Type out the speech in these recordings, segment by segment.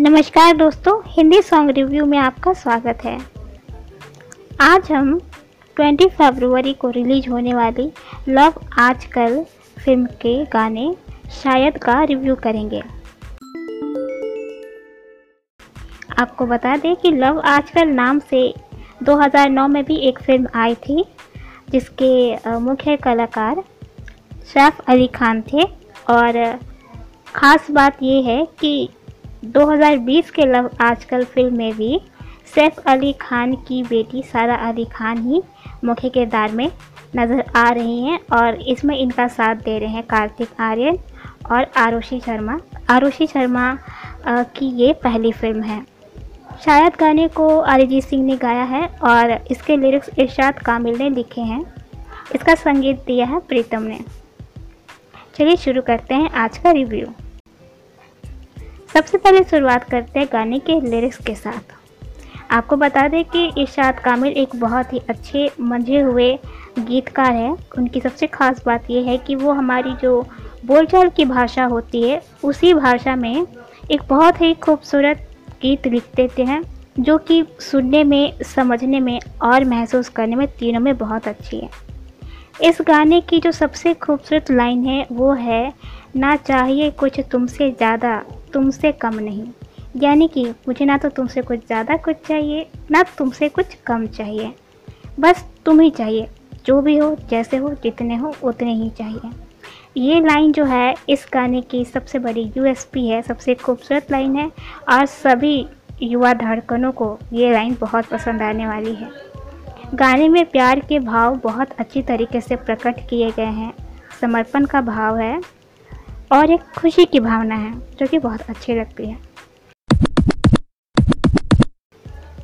नमस्कार दोस्तों, Hindi song review में आपका स्वागत है। आज हम 20 फरवरी को रिलीज़ होने वाली लव आजकल फ़िल्म के गाने शायद का रिव्यू करेंगे। आपको बता दें कि लव आजकल नाम से 2009 में भी एक फ़िल्म आई थी, जिसके मुख्य कलाकार सैफ अली खान थे। और, ख़ास बात ये है कि 2020 के लव, आजकल फ़िल्म में भी सैफ अली खान की बेटी सारा अली खान ही मुख्य किरदार में नज़र आ रही हैं और इसमें इनका साथ दे रहे हैं कार्तिक आर्यन और आरुषि शर्मा। आरुषि शर्मा की ये पहली फ़िल्म है। शायद गाने को अरिजीत सिंह ने गाया है और इसके लिरिक्स इरशाद कामिल ने लिखे हैं। इसका संगीत दिया है प्रीतम ने। चलिए शुरू करते हैं आज का रिव्यू। सबसे पहले शुरुआत करते हैं गाने के लिरिक्स के साथ। आपको बता दें कि इरशाद कामिल एक बहुत ही अच्छे, मंझे हुए गीतकार है। उनकी सबसे ख़ास बात यह है कि वो हमारी जो बोलचाल की भाषा होती है, उसी भाषा में एक बहुत ही खूबसूरत गीत लिख देते हैं, जो कि सुनने में, समझने में और महसूस करने में तीनों में बहुत अच्छी है। इस गाने की जो सबसे खूबसूरत लाइन है, वो है, ना चाहिए कुछ तुमसे ज़्यादा। तुमसे कम नहीं। यानी कि मुझे ना तो तुमसे कुछ ज़्यादा कुछ चाहिए, ना तुमसे कुछ कम चाहिए। बस तुम ही चाहिए। जो भी हो, जैसे हो, जितने हो, उतने ही चाहिए। ये लाइन जो है, इस गाने की सबसे बड़ी यूएसपी है, सबसे खूबसूरत लाइन है, और सभी युवा धड़कनों को ये लाइन बहुत पसंद आने वाली है। गाने में प्यार के भाव बहुत अच्छी तरीके से प्रकट किए गए हैं। समर्पण का भाव है। और एक खुशी की भावना है, जो कि बहुत अच्छी लगती है।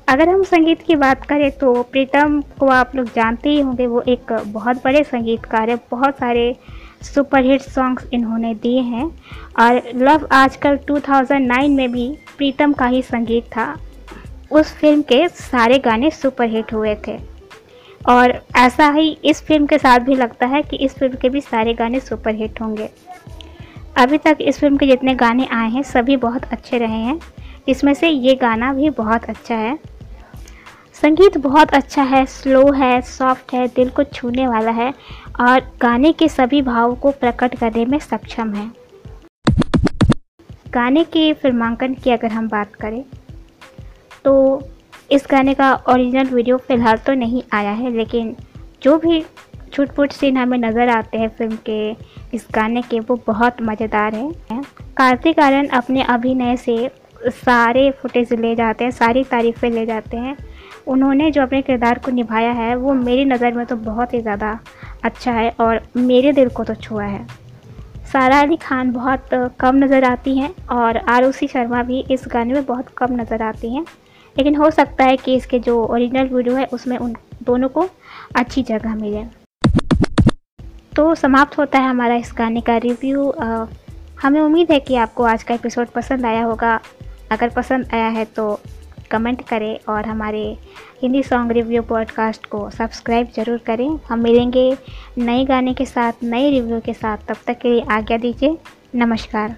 अगर हम संगीत की बात करें तो प्रीतम को आप लोग जानते ही होंगे, वो एक बहुत बड़े संगीतकार है। बहुत सारे सुपरहिट सॉन्ग्स इन्होंने दिए हैं। और लव आजकल 2009 में भी प्रीतम का ही संगीत था। उस फ़िल्म के सारे गाने सुपरहिट हुए थे। और ऐसा ही इस फ़िल्म के साथ भी लगता है कि इस फ़िल्म के भी सारे गाने सुपरहिट होंगे। अभी तक इस फ़िल्म के जितने गाने आए हैं, सभी बहुत अच्छे रहे हैं। इसमें से ये गाना भी बहुत अच्छा है। संगीत बहुत अच्छा है स्लो है सॉफ्ट है, दिल को छूने वाला है और गाने के सभी भावों को प्रकट करने में सक्षम है। गाने के फिल्मांकन की अगर हम बात करें तो इस गाने का ओरिजिनल वीडियो फ़िलहाल तो नहीं आया है, लेकिन जो भी छुट पुट सीन हमें नज़र आते हैं फ़िल्म के, इस गाने के, वो बहुत मज़ेदार हैं। कार्तिक आर्यन अपने अभिनय से सारे फुटेज ले जाते हैं, सारी तारीफ़ें ले जाते हैं। उन्होंने जो अपने किरदार को निभाया है, वो मेरी नज़र में तो बहुत ही ज़्यादा अच्छा है और मेरे दिल को तो छुआ है। सारा अली खान बहुत कम नज़र आती हैं और आरुषि शर्मा भी इस गाने में बहुत कम नज़र आती हैं। लेकिन हो सकता है कि इसके जो ओरिजिनल वीडियो है, उसमें उन दोनों को अच्छी जगह मिले। तो समाप्त होता है हमारा इस गाने का रिव्यू। हमें उम्मीद है कि आपको आज का एपिसोड पसंद आया होगा। अगर पसंद आया है तो कमेंट करें और हमारे हिंदी सॉन्ग रिव्यू पॉडकास्ट को सब्सक्राइब ज़रूर करें। हम मिलेंगे नए गाने के साथ, नए रिव्यू के साथ। तब तक के लिए आज्ञा दीजिए। नमस्कार।